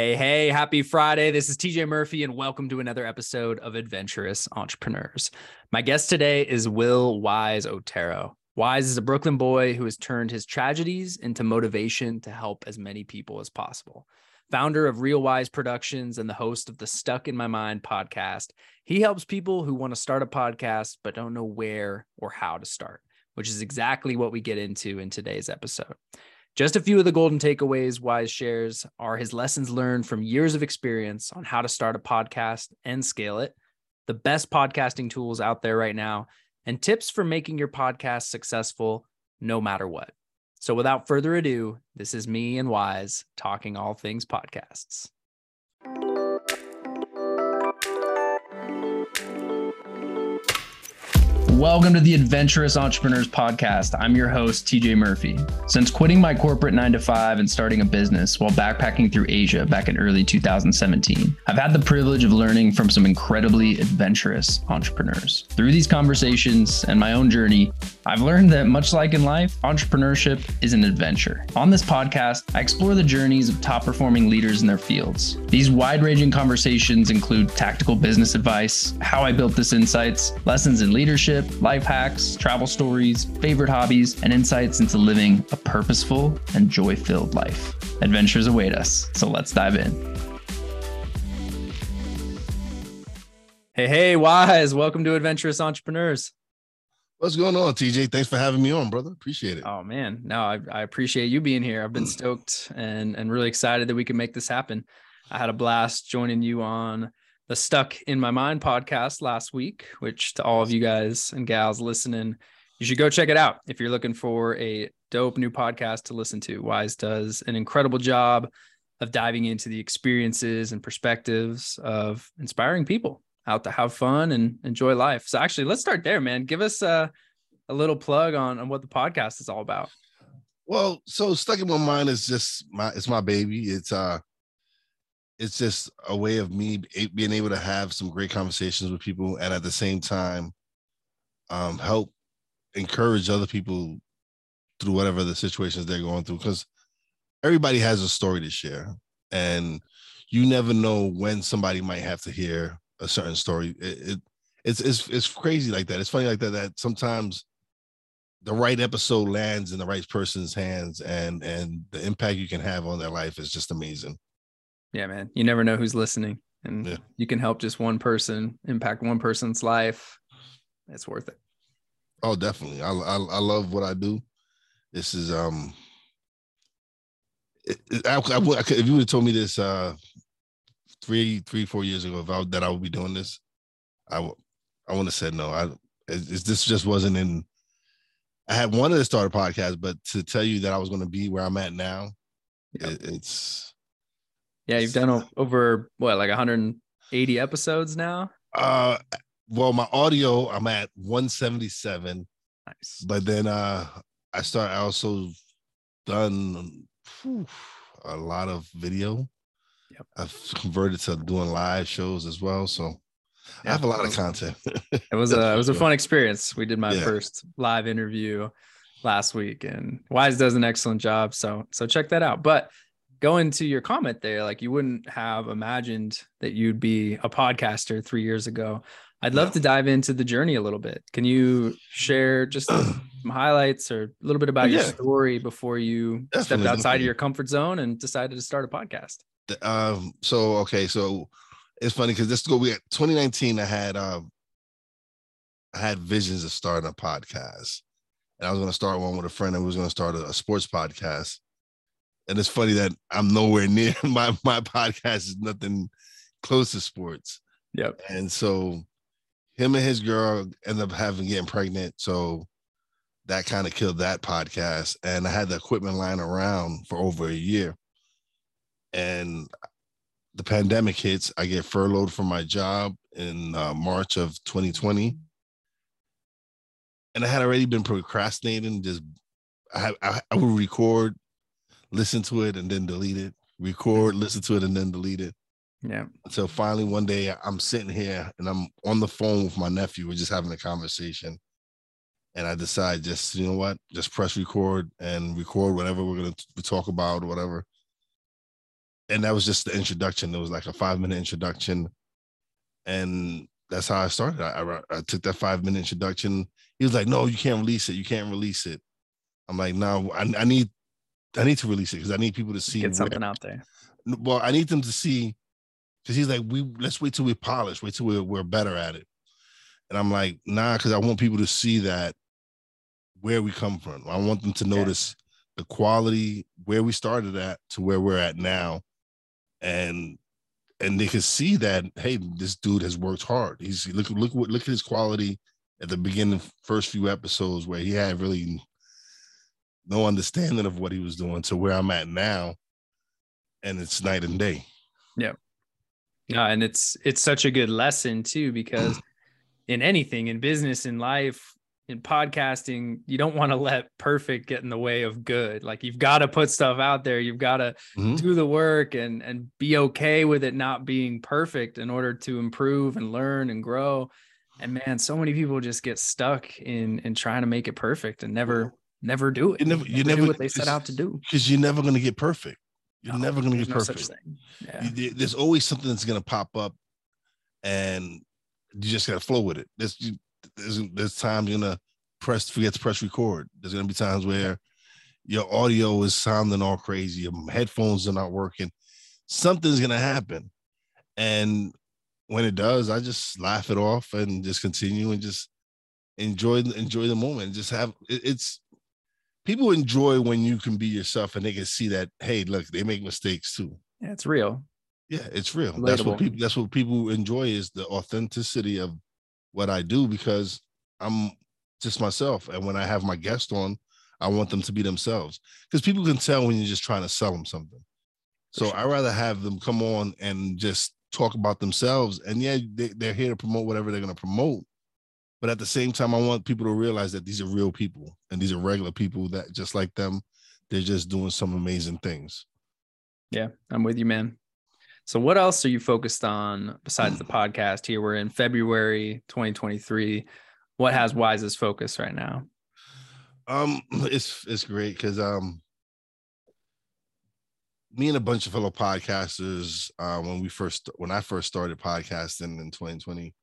Hey, hey, happy Friday. This is TJ Murphy, and welcome to another episode of Adventurous Entrepreneurs. My guest today is Wil Wize Otero. Wize is a Brooklyn boy who has turned his tragedies into motivation to help as many people as possible. Founder of Real Wize Productions and the host of the Stuck in My Mind podcast, he helps people who want to start a podcast but don't know where or how to start, which is exactly what we get into in today's episode. Just a few of the golden takeaways Wize shares are his lessons learned from years of experience on how to start a podcast and scale it, the best podcasting tools out there right now, and tips for making your podcast successful no matter what. So, without further ado, this is me and Wize talking all things podcasts. Welcome to the Adventurous Entrepreneurs Podcast. I'm your host, TJ Murphy. Since quitting my corporate nine to five and starting a business while backpacking through Asia back in early 2017, I've had the privilege of learning from some incredibly adventurous entrepreneurs. Through these conversations and my own journey, I've learned that much like in life, entrepreneurship is an adventure. On this podcast, I explore the journeys of top performing leaders in their fields. These wide ranging conversations include tactical business advice, how I built this insights, lessons in leadership, life hacks, travel stories, favorite hobbies, and insights into living a purposeful and joy filled life. Adventures await us, so let's dive in. Hey, hey, Wize, welcome to Adventurous Entrepreneurs. What's going on, TJ? Thanks for having me on, brother. Appreciate it. Oh man, no, I, I appreciate you being here. I've been mm. stoked and and really excited that we can make this happen. I had a blast joining you on the Stuck in My Mind podcast last week, which to all of you guys and gals listening, you should go check it out if you're looking for a dope new podcast to listen to. Wize does an incredible job of diving into the experiences and perspectives of inspiring people out to have fun and enjoy life. So actually, let's start there, man. Give us a, a little plug on, on what the podcast is all about. Well, so stuck in my mind is just my it's my baby. It's uh it's just a way of me being able to have some great conversations with people and at the same time um help encourage other people through whatever the situations they're going through because everybody has a story to share and you never know when somebody might have to hear a certain story. It, it it's it's it's crazy like that. It's funny like that that sometimes the right episode lands in the right person's hands and and the impact you can have on their life is just amazing. Yeah, man. You never know who's listening and yeah. you can help just one person impact one person's life. It's worth it. Oh, definitely. I I, I love what I do. This is um it, it, I, I, if you would have told me this uh three, three, four years ago, if I, that I would be doing this, I, I wouldn't have said no. I, it, this just wasn't in. I had wanted to start a podcast, but to tell you that I was going to be where I'm at now, yep. it, it's. Yeah, you've done over what, like 180 episodes now. Uh, well, my audio, I'm at 177. Nice. But then, uh, I start. I also done whew, a lot of video. Yep. I've converted to doing live shows as well. So yeah, I have a lot of content. it was a it was a fun experience. We did my yeah. first live interview last week, and Wize does an excellent job. So so check that out. But going to your comment there, like you wouldn't have imagined that you'd be a podcaster three years ago. I'd love to dive into the journey a little bit. Can you share just some highlights or a little bit about your story before you definitely, stepped outside of your comfort zone and decided to start a podcast? um so okay so it's funny because this go we at 2019 i had um i had visions of starting a podcast and i was going to start one with a friend and we was going to start a, a, sports podcast and it's funny that i'm nowhere near my my podcast is nothing close to sports. Yep. And so him and his girl end up having getting pregnant. So that kind of killed that podcast. And i had the equipment lying around for over a year. And the pandemic hits. I get furloughed from my job in uh, March of 2020, and I had already been procrastinating. Just I, I, I would record, listen to it, and then delete it. Record, listen to it, and then delete it. Yeah. So finally, one day, I'm sitting here and I'm on the phone with my nephew. We're just having a conversation, and I decide just you know what, just press record and record whatever we're gonna talk about, or whatever and that was just the introduction. It was like a five minute introduction, and that's how I started. I, I, I took that five minute introduction. He was like, "No, you can't release it. You can't release it." I'm like, "No, I, I need, I need to release it because I need people to see Get something out there. Well, I need them to see because he's like, "We let's wait till we polish, wait till we're, we're better at it." And I'm like, "Nah," because I want people to see that where we come from. I want them to notice the quality where we started at to where we're at now, and and they can see that hey, this dude has worked hard. He's look look look at his quality at the beginning, first few episodes where he had really no understanding of what he was doing to where I'm at now, and it's night and day. Yeah. Uh, and it's it's such a good lesson too because in anything in business in life in podcasting, you don't want to let perfect get in the way of good. Like you've got to put stuff out there. You've got to mm-hmm. do the work and and be okay with it not being perfect in order to improve and learn and grow. And man, so many people just get stuck in in trying to make it perfect and never never do it. You never, you never, do what they set out to do. Because you're never going to get perfect. You're no, never going to get no perfect. Yeah. You, there's always something that's going to pop up, and you just got to flow with it. There's you, there's there's times you're gonna press forget to press record. There's gonna be times where your audio is sounding all crazy, your headphones are not working. Something's gonna happen, and when it does, I just laugh it off and just continue and just enjoy enjoy the moment. Just have it, it's people enjoy when you can be yourself and they can see that hey, look, they make mistakes too. Yeah, it's real. Yeah, it's real. Relatable. That's what people that's what people enjoy is the authenticity of what I do because I'm just myself. And when I have my guest on, I want them to be themselves because people can tell when you're just trying to sell them something. So sure. I rather have them come on and just talk about themselves. And yeah, they, they're here to promote whatever they're going to promote. But at the same time, I want people to realize that these are real people and these are regular people that just like them, they're just doing some amazing things. Yeah, I'm with you, man. So, what else are you focused on besides the podcast? Here we're in February 2023 what has Wize's focus right now? Um, it's it's great because um, me and a bunch of fellow podcasters, uh, when we first when I first started podcasting in 2020,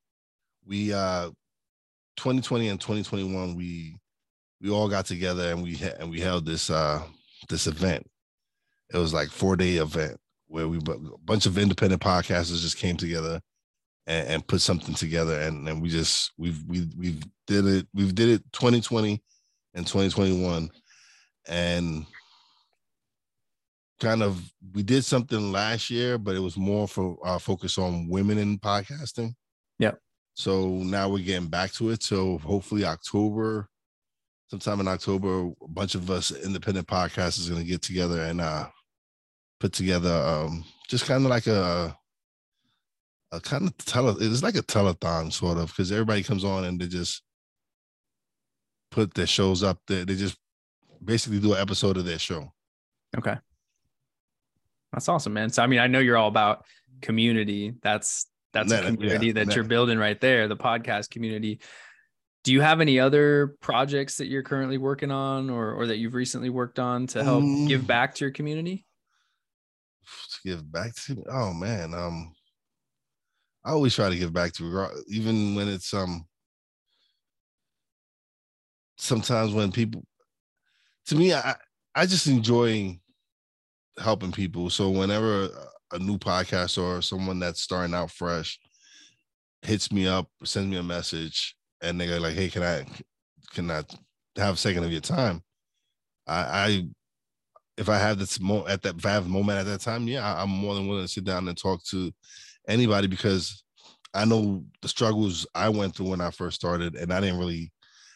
we uh, 2020 and 2021 we we all got together and we ha- and we held this uh this event. It was like four day event where we a bunch of independent podcasters just came together and, and put something together. And, and we just we've we we've did it we've did it 2020 and 2021, and kind of we did something last year, but it was more for our focus on women in podcasting. Yeah. So now we're getting back to it. So hopefully October, sometime in October, a bunch of us independent podcasters is going to get together and uh put together um just kind of like a a kind of tele it's like a telethon sort of because everybody comes on and they just put their shows up there. They just basically do an episode of their show. Okay. That's awesome, man. So I mean, I know you're all about community. That's that's a community yeah, that you're building right there, the podcast community. Do you have any other projects that you're currently working on or or that you've recently worked on to help um, give back to your community? To give back to oh man, um I always try to give back to even when it's um sometimes when people to me I I just enjoy helping people. So whenever a new podcast or someone that's starting out fresh hits me up, sends me a message, and they're like, "Hey, can I can I have a second of your time?" I, I if I have this mo at that if I have moment at that time, yeah, I'm more than willing to sit down and talk to anybody because I know the struggles I went through when I first started, and I didn't really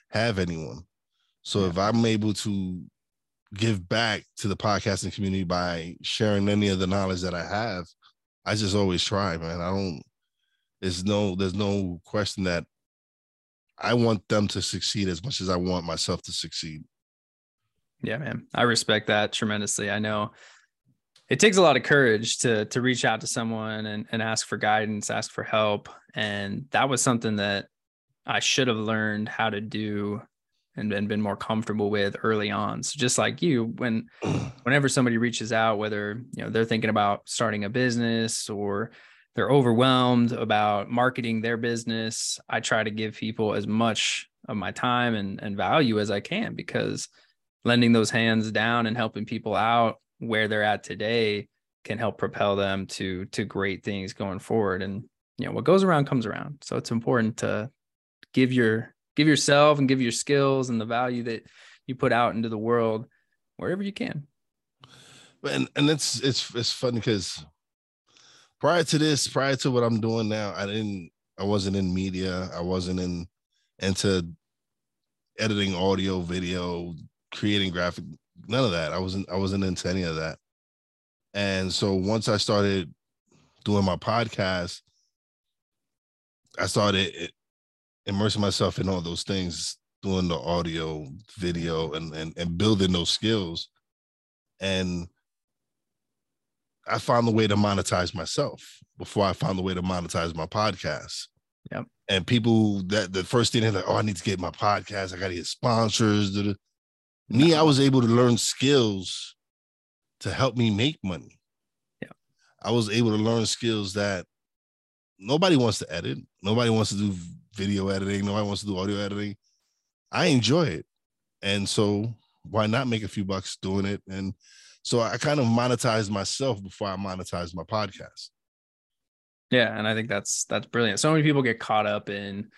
have anyone. So yeah. if I'm able to give back to the podcasting community by sharing any of the knowledge that I have, I just always try, man. I don't. There's no. There's no question that I want them to succeed as much as I want myself to succeed. Yeah, man. I respect that tremendously. I know it takes a lot of courage to to reach out to someone and, and ask for guidance ask for help and that was something that i should have learned how to do and, and been more comfortable with early on. So just like you, when whenever somebody reaches out, whether you know they're thinking about starting a business or they're overwhelmed about marketing their business, I try to give people as much of my time and, and value as I can because lending those hands down and helping people out where they're at today can help propel them to to great things going forward. And you know what goes around comes around. So it's important to give your give yourself and give your skills and the value that you put out into the world wherever you can. And and it's it's it's funny because prior to this, prior to what I'm doing now, I didn't I wasn't in media. I wasn't in into editing audio, video, creating graphic, none of that. I wasn't I wasn't into any of that. And so once I started doing my podcast, I started immersing myself in all those things, doing the audio, video, and and, and building those skills. And I found the way to monetize myself before I found the way to monetize my podcast. Yep. And people that the first thing they're like, oh, I need to get my podcast. I got to get sponsors. Me, I was able to learn skills to help me make money. Yeah. I was able to learn skills that nobody wants to edit. Nobody wants to do video editing. Nobody wants to do audio editing. I enjoy it. And so why not make a few bucks doing it? And so I kind of monetized myself before I monetized my podcast. Yeah, and I think that's that's brilliant. So many people get caught up in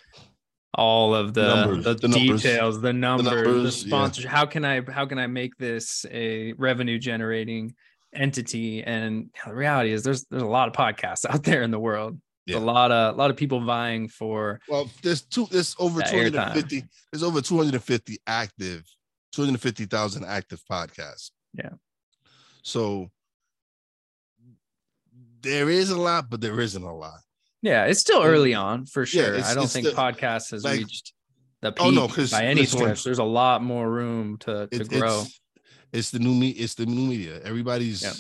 all of the, numbers, the, the details, numbers, the numbers, the, numbers, sponsors. Yeah. How can I how can I make this a revenue generating entity? And the reality is there's there's a lot of podcasts out there in the world. Yeah. A lot of a lot of people vying for well, there's two there's over 250, airtime. there's over 250 active, 250,000 active podcasts. Yeah. So there is a lot, but there isn't a lot. Yeah, it's still early on for sure. Yeah, I don't think podcast has like, reached the peak oh no, by any stretch. There's a lot more room to, to it, grow. It's, it's, the new me. It's the new media. Everybody's yeah.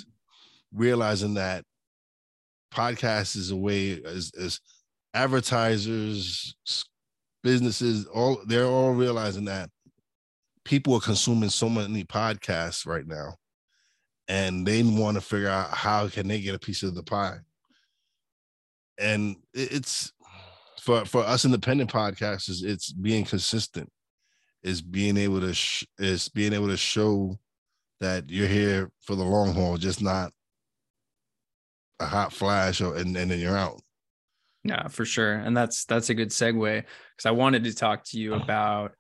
realizing that podcast is a way as, as advertisers, businesses, all they're all realizing that people are consuming so many podcasts right now and they want to figure out how can they get a piece of the pie. And it's for for us independent podcasters it's being consistent. Is being able to sh- is being able to show that you're here for the long haul just not a hot flash or and, and then you're out. Yeah for sure. And that's that's a good segue because i wanted to talk to you oh. about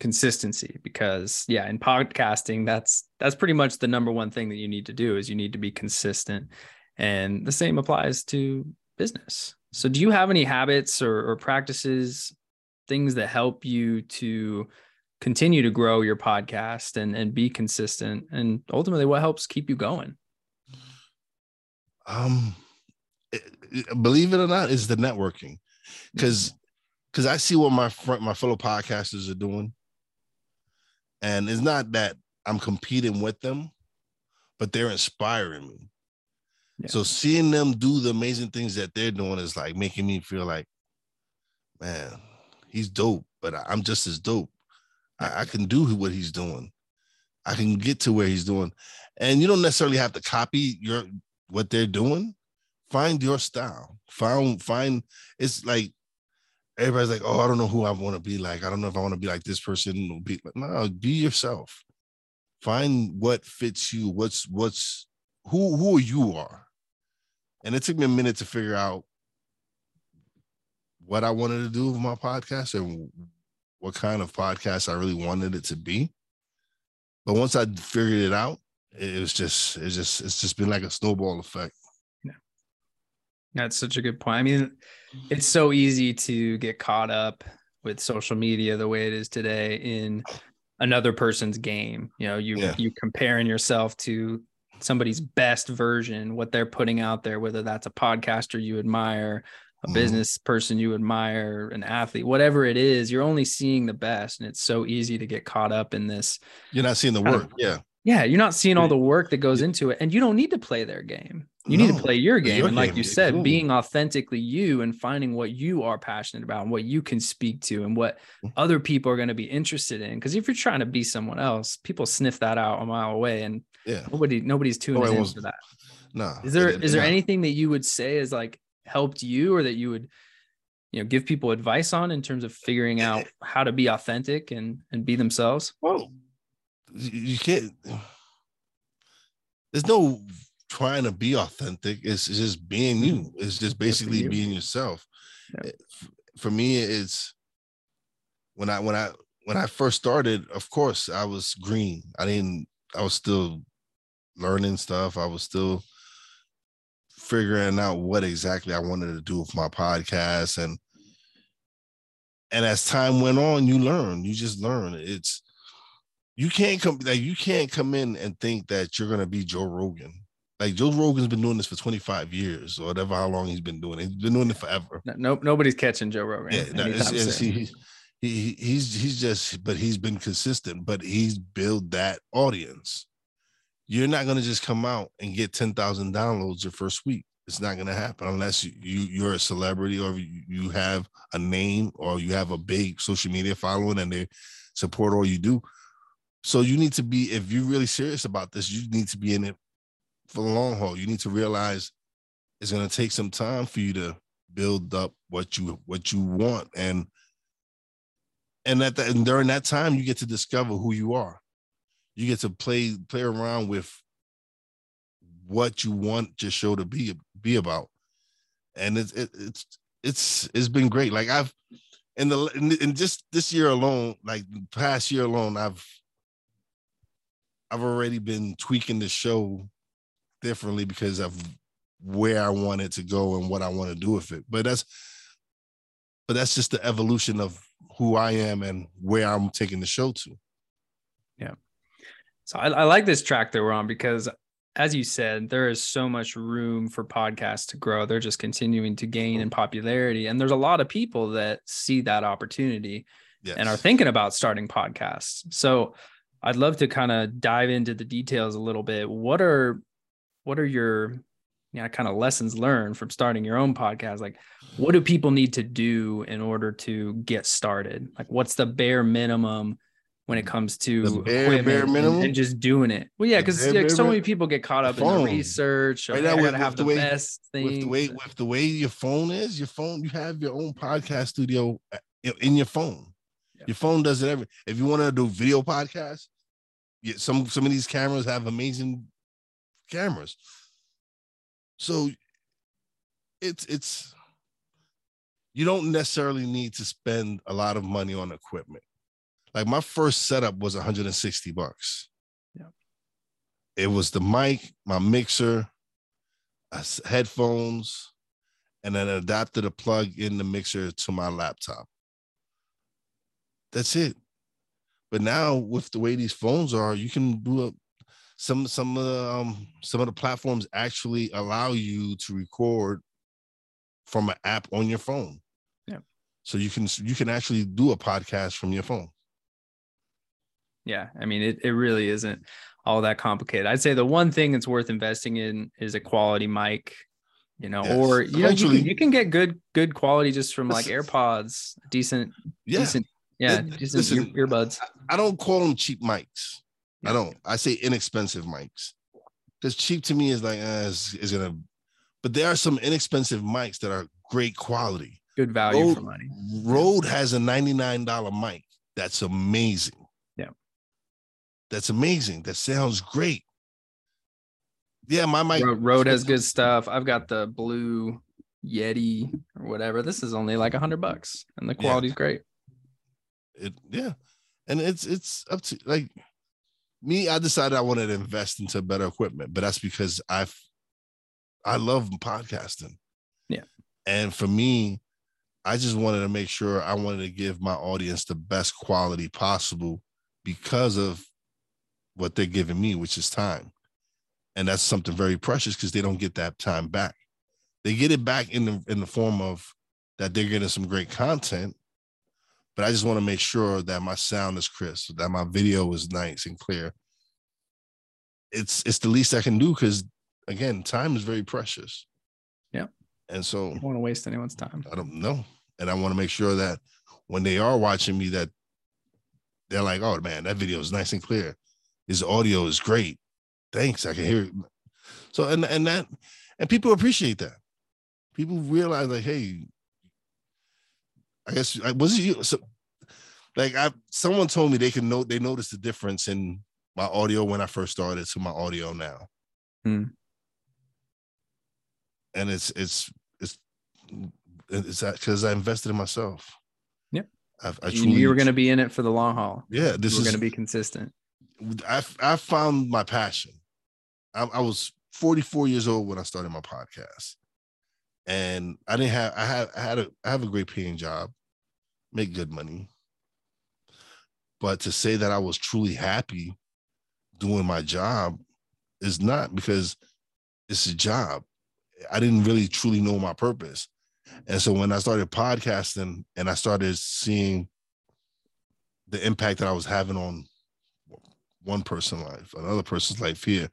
consistency because yeah in podcasting that's that's pretty much the number one thing that you need to do is you need to be consistent. And the same applies to business. So do you have any habits or, or practices things that help you to continue to grow your podcast and and be consistent? And ultimately what helps keep you going um it, believe it or not is the networking because because i see what my friend my fellow podcasters are doing and it's not that I'm competing with them, but they're inspiring me. Yeah. So seeing them do the amazing things that they're doing is like making me feel like, man, he's dope, but I'm just as dope. I, I can do what he's doing. I can get to where he's doing. And you don't necessarily have to copy your what they're doing. Find your style. Find find it's like everybody's like, oh, I don't know who I want to be like. I don't know if I want to be like this person. Be like, no, be yourself. Find what fits you. What's what's who who you are. And it took me a minute to figure out what I wanted to do with my podcast and what kind of podcast I really wanted it to be. But once I figured it out, it was just it's just it's just been like a snowball effect. Yeah. That's such a good point. I mean, it's so easy to get caught up with social media the way it is today in another person's game. You know, you yeah. you comparing yourself to somebody's best version, what they're putting out there, whether that's a podcaster you admire, a mm-hmm. business person you admire, an athlete, whatever it is, you're only seeing the best. And it's so easy to get caught up in this. You're not seeing the work. Of, yeah. Yeah. You're not seeing all the work that goes into it. And you don't need to play their game You need to play your game. your and like game, you said, absolutely. being authentically you and finding what you are passionate about and what you can speak to and what Mhm. other people are going to be interested in. Because if you're trying to be someone else, people sniff that out a mile away and Yeah. nobody nobody's tuning Nobody in wants- for that. Nah. Is there is there nah. anything that you would say has like helped you or that you would you know give people advice on in terms of figuring out how to be authentic and and be themselves? Well, you can't. There's no trying to be authentic. It's, it's just being you. Mm-hmm. It's just basically you. being yourself. Yeah. For me, it's when I when I when I first started. Of course, I was green. I didn't. I was still learning stuff. I was still figuring out what exactly I wanted to do with my podcast and and as time went on you learn you just learn it's you can't come like you can't come in and think that you're gonna be Joe Rogan. Like Joe Rogan's been doing this for 25 years or whatever how long he's been doing it. He's been doing it forever. No, nope, nobody's catching Joe Rogan. Yeah, no, it's, it's, he, he he's he's just but he's been consistent, but he's built that audience. You're not gonna just come out and get 10,000 downloads your first week. It's not gonna happen unless you, you you're a celebrity or you have a name or you have a big social media following and they support all you do. So you need to be, if you're really serious about this, you need to be in it for the long haul. You need to realize it's going to take some time for you to build up what you what you want, and and at that and during that time, you get to discover who you are. You get to play play around with what you want your show to be be about, and it's it, it's it's it's been great. Like I've in the in, in just this year alone, like past year alone, I've I've already been tweaking the show differently because of where I want it to go and what I want to do with it. But that's but that's just the evolution of who I am and where I'm taking the show to. Yeah. So I, I like this track that we're on because, as you said, there is so much room for podcasts to grow. They're just continuing to gain in popularity, and there's a lot of people that see that opportunity Yes. and are thinking about starting podcasts. So I'd love to kind of dive into the details a little bit. What are what are your you know, kind of lessons learned from starting your own podcast? Like, what do people need to do in order to get started? Like, what's the bare minimum when it comes to The bare- bare minimum? and, just doing it? Well, yeah, because bare so many people get caught up in the research. Right Right now with- gotta have the, the way- best thing. with the way with the way your phone is, your phone, you have your own podcast studio uh, in your phone. Yeah. Your phone does it every. If you want to do video podcasts, yeah, some some of these cameras have amazing cameras. So it's it's you don't necessarily need to spend a lot of money on equipment. Like my first setup was 160 bucks. Yeah. It was the mic, my mixer, headphones, and an adapter to plug in the mixer to my laptop. That's it. But now with the way these phones are, you can do a some some of the um some of the platforms actually allow you to record from an app on your phone. Yeah. So you can you can actually do a podcast from your phone. Yeah, I mean, it, it really isn't all that complicated. I'd say the one thing that's worth investing in is a quality mic, you know, Yes. or you know, you can, you can get good good quality just from like AirPods, decent, Yeah. decent, yeah, just listen, ear, earbuds. I don't call them cheap mics. Yeah. I don't. I say inexpensive mics. Because cheap to me is like uh, is, is gonna. But there are some inexpensive mics that are great quality. Good value Rode, for money. Rode has a ninety nine dollar mic. That's amazing. Yeah. That's amazing. That sounds great. Yeah, my mic. Rode, Rode has good stuff. I've got the blue Yeti or whatever. This is only like a hundred bucks, and the Yeah. quality's great. It, yeah, and it's it's up to like me. I decided I wanted to invest into better equipment, but that's because I've I love podcasting. Yeah. and for me, I just wanted to make sure I wanted to give my audience the best quality possible because of what they're giving me, which is time, and that's something very precious because they don't get that time back. They get it back in the in the form of that they're getting some great content but I just want to make sure that my sound is crisp, that my video is nice and clear. It's it's the least I can do because again, time is very precious. Yeah. And so I don't want to waste anyone's time. I don't know. And I want to make sure that when they are watching me, that they're like, oh man, that video is nice and clear. His audio is great. Thanks. I can hear it. So and and that and people appreciate that. People realize like, hey, I guess I was it you so like I someone told me they can note they noticed the difference in my audio when I first started to my audio now. Hmm. And it's it's it's it's that because I invested in myself. Yeah. I, I you knew you were going to be in it for the long haul. Yeah, this you were is going to be consistent. I I found my passion. I, I was 44 years old when I started my podcast, and I didn't have I had I had a I have a great paying job, make good money. But to say that I was truly happy doing my job is not because it's a job. I didn't really truly know my purpose. And so when I started podcasting and I started seeing the impact that I was having on one person's life, another person's life here,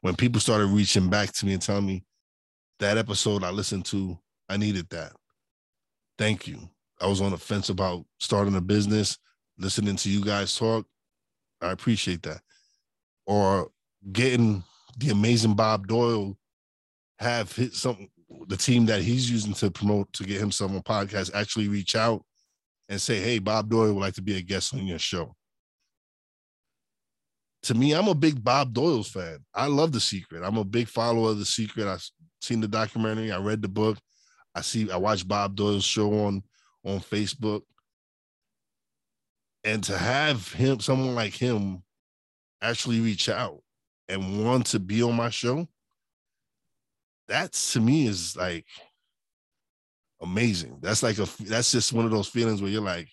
when people started reaching back to me and telling me that episode I listened to, I needed that. Thank you. I was on the fence about starting a business, listening to you guys talk. I appreciate that. Or getting the amazing Bob Doyle have hit some the team that he's using to promote to get himself on podcast actually reach out and say, "Hey, Bob Doyle would like to be a guest on your show." To me, I'm a big Bob Doyle's fan. I love The Secret. I'm a big follower of The Secret. I've seen the documentary. I read the book. I see. I watch Bob Doyle's show on on Facebook. And to have him, someone like him, actually reach out and want to be on my show, that to me is like amazing. That's like a that's just one of those feelings where you're like,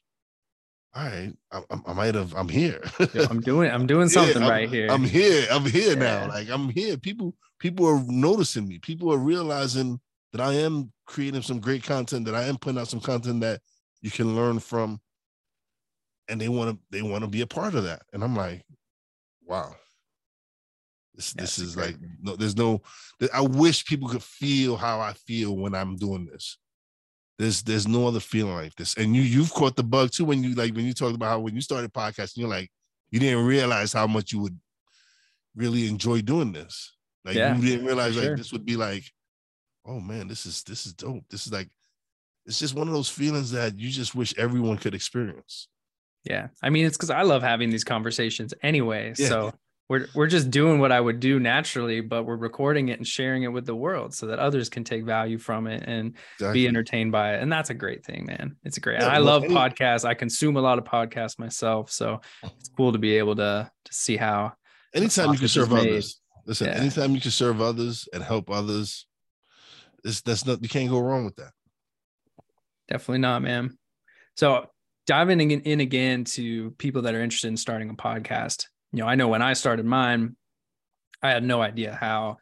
all right, I, I might have I'm here. Yo, I'm doing I'm doing something I'm, right here. I'm here. I'm here Yeah. now. Like I'm here. People people are noticing me. People are realizing that I am creating some great content. That I am putting out some content that you can learn from, and they want to they want to be a part of that. And I'm like, wow. This this is like no, there's no. I wish people could feel how I feel when I'm doing this. There's there's no other feeling like this. And you you've caught the bug too when you like when you talked about how when you started podcasting, you're like you didn't realize how much you would really enjoy doing this. Like Yeah, you didn't realize like sure. this would be like, oh man, this is this is dope. This is like it's just one of those feelings that you just wish everyone could experience. Yeah. I mean, it's because I love having these conversations anyway. Yeah. So we're we're just doing what I would do naturally, but we're recording it and sharing it with the world so that others can take value from it and Exactly. be entertained by it. And that's a great thing, man. It's a great. Yeah, I love any- podcasts. I consume a lot of podcasts myself, so it's cool to be able to to see how. anytime you can serve made. others. Listen, Yeah. anytime you can serve others and help others, it's that's not you can't go wrong with that. Definitely not, man. So diving in, in again to people that are interested in starting a podcast. You know, I know when I started mine, I had no idea how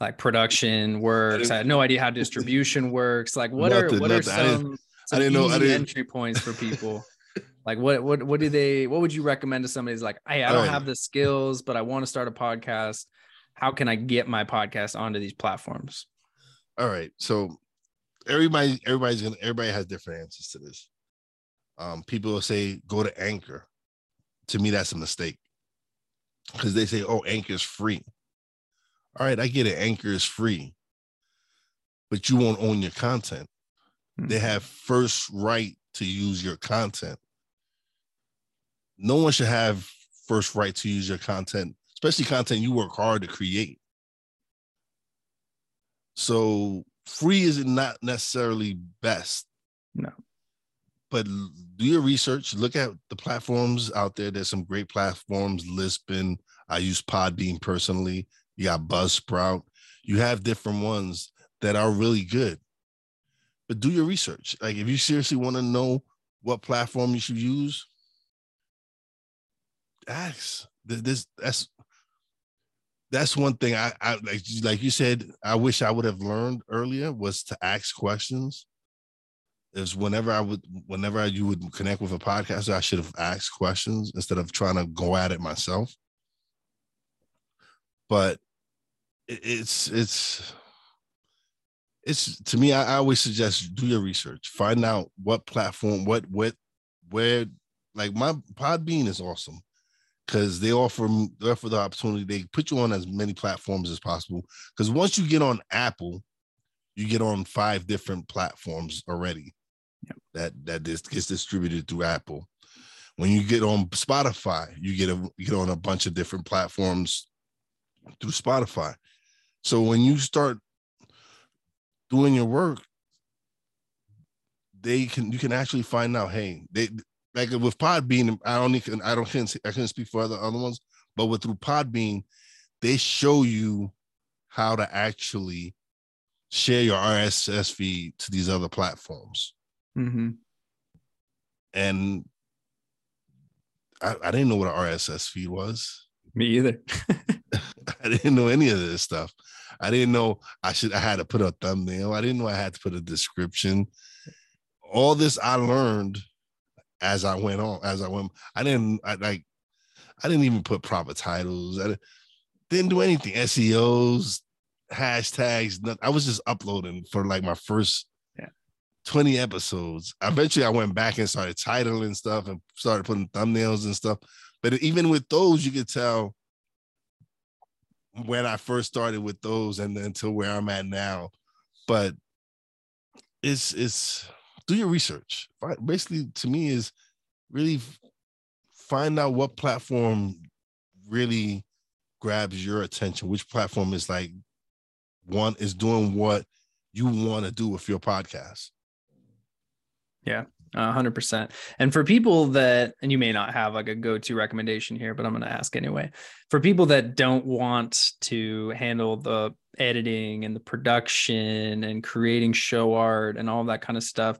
like production works. I had no idea how distribution works. Like, what Nothing, are what are nothing. I didn't- some, I some know- easy didn't- entry points for people? like, what what what do they? What would you recommend to somebody who's like, hey, I don't Alright. have the skills, but I want to start a podcast. How can I get my podcast onto these platforms? All right. So everybody, everybody's gonna everybody has different answers to this. Um, people will say go to Anchor. To me, that's a mistake. Because they say, oh, Anchor is free. All right, I get it, Anchor is free, but you won't own your content. They have first right to use your content. No one should have first right to use your content, especially content you work hard to create. So free is not necessarily best. No. But do your research. Look at the platforms out there. There's some great platforms. Libsyn. I use Podbean personally. You got Buzzsprout. You have different ones that are really good. But do your research. Like if you seriously want to know what platform you should use, ask. Th- This that's that's one thing I, I like like you said, I wish I would have learned earlier was to ask questions. Is whenever I would whenever you would connect with a podcaster, I should have asked questions instead of trying to go at it myself. But it, it's it's it's to me. I, I always suggest do your research, find out what platform, what what where. Like my Podbean is awesome because they offer they offer the opportunity. They put you on as many platforms as possible. Because once you get on Apple, you get on five different platforms already. Yep. That that this gets distributed through Apple. When you get on Spotify, you get a you get on a bunch of different platforms through Spotify. So when you start doing your work, they can you can actually find out. Hey, they like with Podbean. I don't even I don't can't I can't speak for other other ones, but with through Podbean, they show you how to actually share your RSS feed to these other platforms. Mm-hmm. And I, I didn't know what an RSS feed was. Me either. I didn't know any of this stuff. I didn't know I should I had to put a thumbnail. I didn't know I had to put a description. All this I learned as I went on, as I went. I didn't I, like I didn't even put proper titles. I didn't do anything. SEOs, hashtags. Nothing. I was just uploading for like my first yeah. 20 episodes. Eventually, I went back and started titling stuff and started putting thumbnails and stuff. But even with those, you could tell when I first started with those and then to where I'm at now. But it's it's do your research. Basically, to me, is really find out what platform really grabs your attention. Which platform is like one is doing what you want to do with your podcast. Yeah, hundred percent. And for people that, and you may not have like a go-to recommendation here, but I'm going to ask anyway. For people that don't want to handle the editing and the production and creating show art and all that kind of stuff,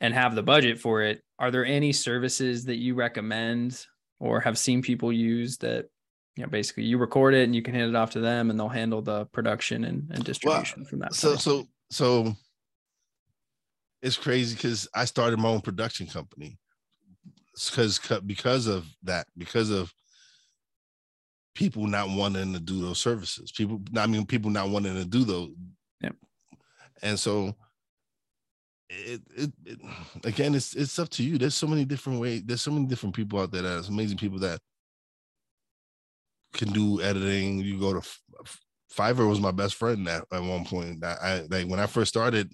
and have the budget for it, are there any services that you recommend or have seen people use that? You know, basically, you record it and you can hand it off to them, and they'll handle the production and, and distribution well, from that. So, so, so it's crazy because I started my own production company. Because because of that because of people not wanting to do those services people I mean people not wanting to do those. Yeah and so it, it, it again it's it's up to you. There's so many different ways there's so many different people out there that's amazing people that can do editing. You go to Fiverr was my best friend at, at one point I, I like when I first started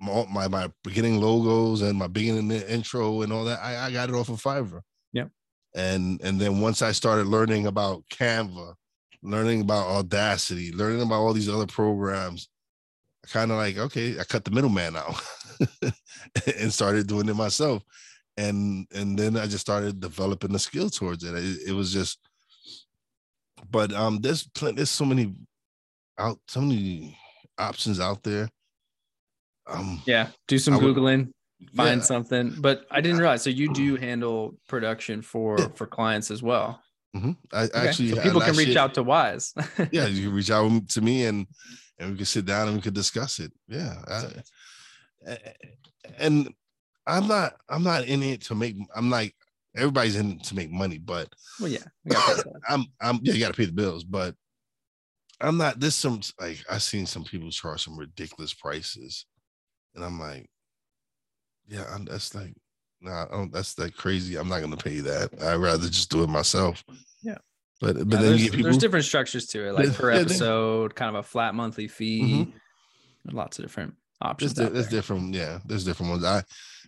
my, my beginning logos and my beginning intro and all that. I, I got it off of Fiverr. Yeah. And and then once I started learning about Canva, learning about Audacity, learning about all these other programs, I kind of like, okay, I cut the middleman out and started doing it myself. And and then I just started developing the skill towards it. It, it was just, but um, there's there's so many out, so many options out there um, yeah, do some would, googling, find yeah. something. But I didn't realize. So you do handle production for yeah. for clients as well. Mm-hmm. I okay. actually so people can reach year, out to Wize. yeah, you can reach out to me and and we can sit down and we could discuss it. Yeah, I, and I'm not I'm not in it to make. I'm like everybody's in it to make money, but well, yeah, I'm I'm yeah, you got to pay the bills, but I'm not. This some like I've seen some people charge some ridiculous prices and I'm like, yeah, I'm, that's like, nah, that's like crazy. I'm not gonna pay that. I'd rather just do it myself. Yeah. But but yeah, then there's, people, there's different structures to it, like per yeah, episode, kind of a flat monthly fee. Mm-hmm. Lots of different options. There's, there's different, yeah. There's different ones. I,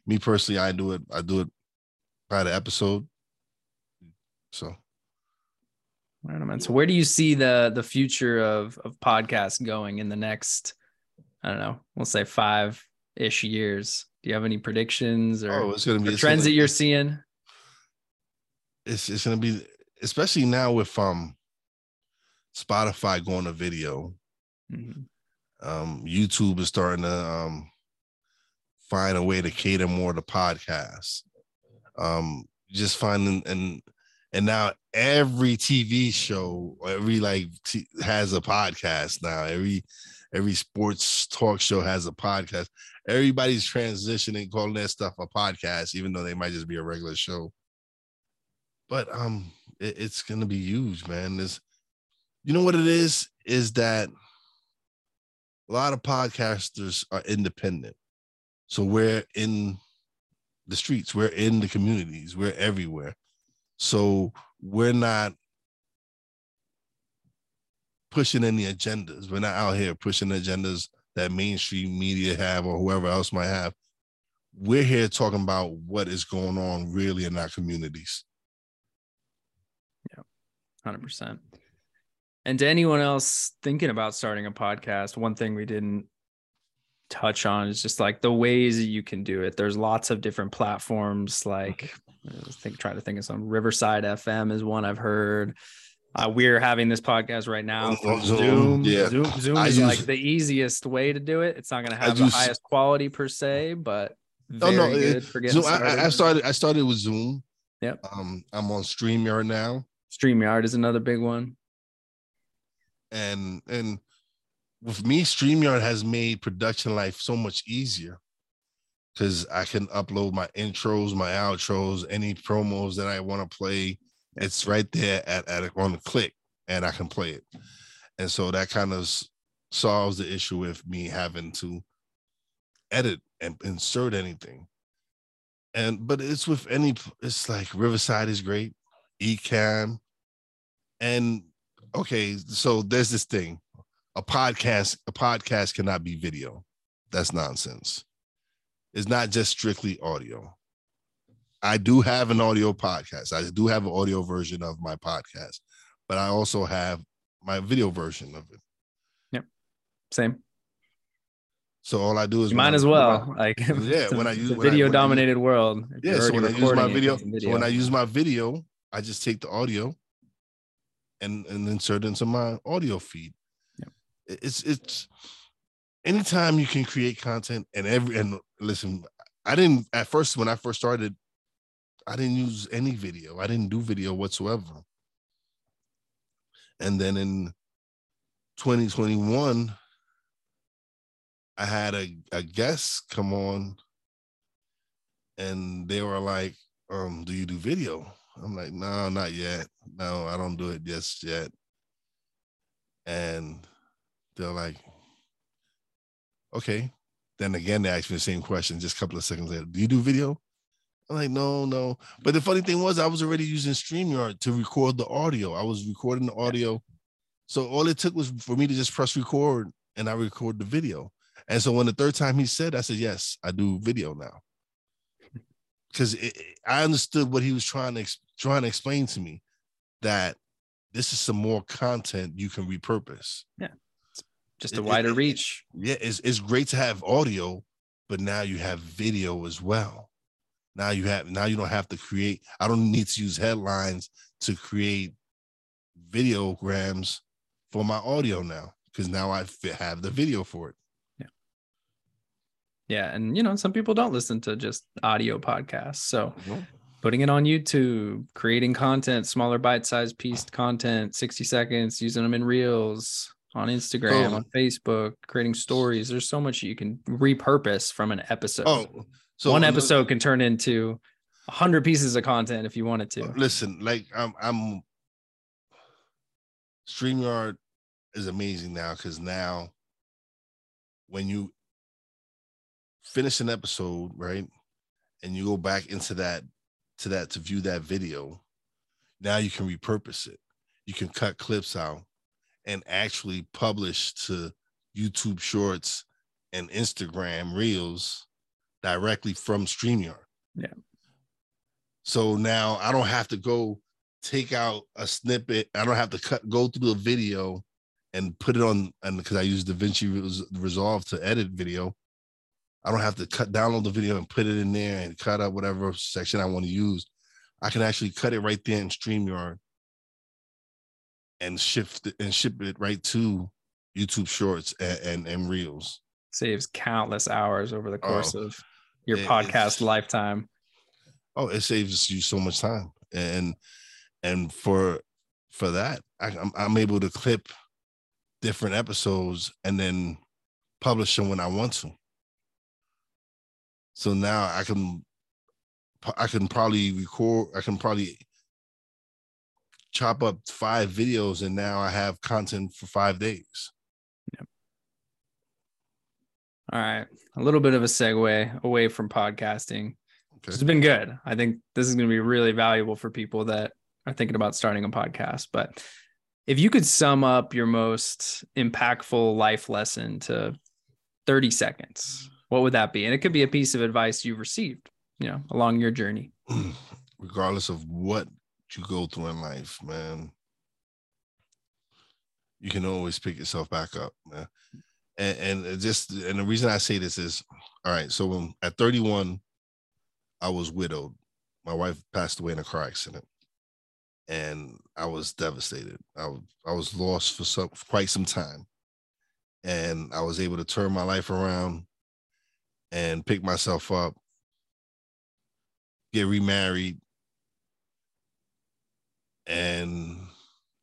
me personally, I do it. I do it by the episode. So. I don't know, man. So where do you see the the future of of podcasts going in the next? I don't know. We'll say five, ish years. Do you have any predictions or, oh, it's gonna be, trends that you're seeing? It's it's gonna be especially now with um Spotify going to video. Mm-hmm. Um, YouTube is starting to um find a way to cater more to podcasts. Um, just finding and and now every TV show, every like t- has a podcast now. Every every sports talk show has a podcast. Everybody's transitioning, calling that stuff a podcast, even though they might just be a regular show. But um, it, it's gonna be huge, man. This You know what it is? Is that a lot of podcasters are independent. So we're in the streets, we're in the communities, we're everywhere. So we're not pushing any agendas. We're not out here pushing agendas that mainstream media have or whoever else might have. We're here talking about what is going on really in our communities. Yeah, 100%. And to anyone else thinking about starting a podcast, one thing we didn't touch on is just like the ways that you can do it. There's lots of different platforms. Like, mm-hmm. I think trying to think of some. Riverside FM is one I've heard. Uh, we're having this podcast right now On Zoom. Zoom, yeah. Zoom, Zoom is use- like the easiest way to do it. It's not going to have the highest quality per se, but No, very no, it- good for getting Zoom, I- started. I, I started I started with Zoom. Yep. Um, I'm on StreamYard now. StreamYard is another big one. and and with me streamyard has made production life so much easier because i can upload my intros my outros any promos that i want to play it's right there at, at on the click and i can play it and so that kind of solves the issue with me having to edit and insert anything and but it's with any it's like riverside is great Ecamm and okay, so there's this thing. A podcast, a podcast cannot be video. That's nonsense. It's not just strictly audio. I do have an audio podcast. I do have an audio version of my podcast, but I also have my video version of it. Yep. Same. So all I do is You might I- as well. Like, Yeah, when I use- I- video-dominated world. Yeah, so when I use my it, video, so when I use my video, I just take the audio and and insert it into my audio feed. Yep. It's it's anytime you can create content and every and listen, I didn't at first when I first started, I didn't use any video. I didn't do video whatsoever. And then in 2021, I had a, a guest come on and they were like, um, do you do video? I'm like, no, not yet. No, I don't do it just yet. And they're like, okay. Then again, they asked me the same question just a couple of seconds later. Do you do video? I'm like, no, no. But the funny thing was, I was already using StreamYard to record the audio. I was recording the audio. So all it took was for me to just press record and I record the video. And so when the third time he said, I said, yes, I do video now. Because I understood what he was trying to trying to explain to me that this is some more content you can repurpose. Yeah, just a it- wider it- reach. Yeah, it's it's great to have audio, but now you have video as well. Now you have now you don't have to create. I don't need to use Headliner to create videograms for my audio now because now I have the video for it. Yeah, Yeah, and you know, some people don't listen to just audio podcasts. So putting it on YouTube, creating content, smaller bite-sized pieced content, 60 seconds, using them in reels on Instagram, Oh. on Facebook, creating stories. There's so much you can repurpose from an episode. Oh, so One episode can turn into a hundred pieces of content if you wanted to. Listen, like I'm, I'm. Streamyard is amazing now because now, when you finish an episode, right, and you go back into that to that to view that video, now you can repurpose it. You can cut clips out and actually publish to YouTube Shorts and Instagram Reels directly from StreamYard. Yeah. So now I don't have to go take out a snippet. I don't have to cut go through the video and put it on and because I use DaVinci Resolve to edit video. I don't have to cut download the video and put it in there and cut out whatever section I want to use. I can actually cut it right there in StreamYard and shift it and ship it right to YouTube Shorts and, and, and Reels. Saves countless hours over the oh. course Oh, of your it- podcast lifetime. Oh, it saves you so much time, and and for for that, I, I'm I'm able to clip different episodes and then publish them when I want to. So now I can I can probably record. I can probably chop up five videos and now I have content for five days. All right. A little bit of a segue away from podcasting. Okay. It's been good. I think this is going to be really valuable for people that are thinking about starting a podcast. But if you could sum up your most impactful life lesson to 30 seconds, what would that be? And it could be a piece of advice you've received, you know, along your journey. Regardless of what you go through in life, man, you can always pick yourself back up, man. And, and just and the reason I say this is, all right. So when, at 31, I was widowed. My wife passed away in a car accident, and I was devastated. I I was lost for some for quite some time, and I was able to turn my life around and pick myself up, get remarried, and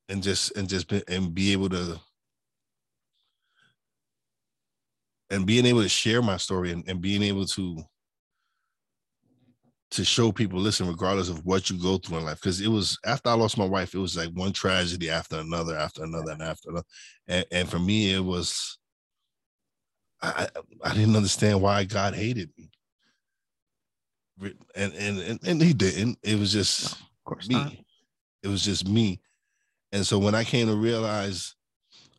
and just and just be, and be able to and being able to share my story and, and being able to to show people listen regardless of what you go through in life because it was after i lost my wife it was like one tragedy after another after another and after another and, and for me it was i i didn't understand why god hated me. And and and, and he didn't. It was just me. not. it was just me. And so when i came to realize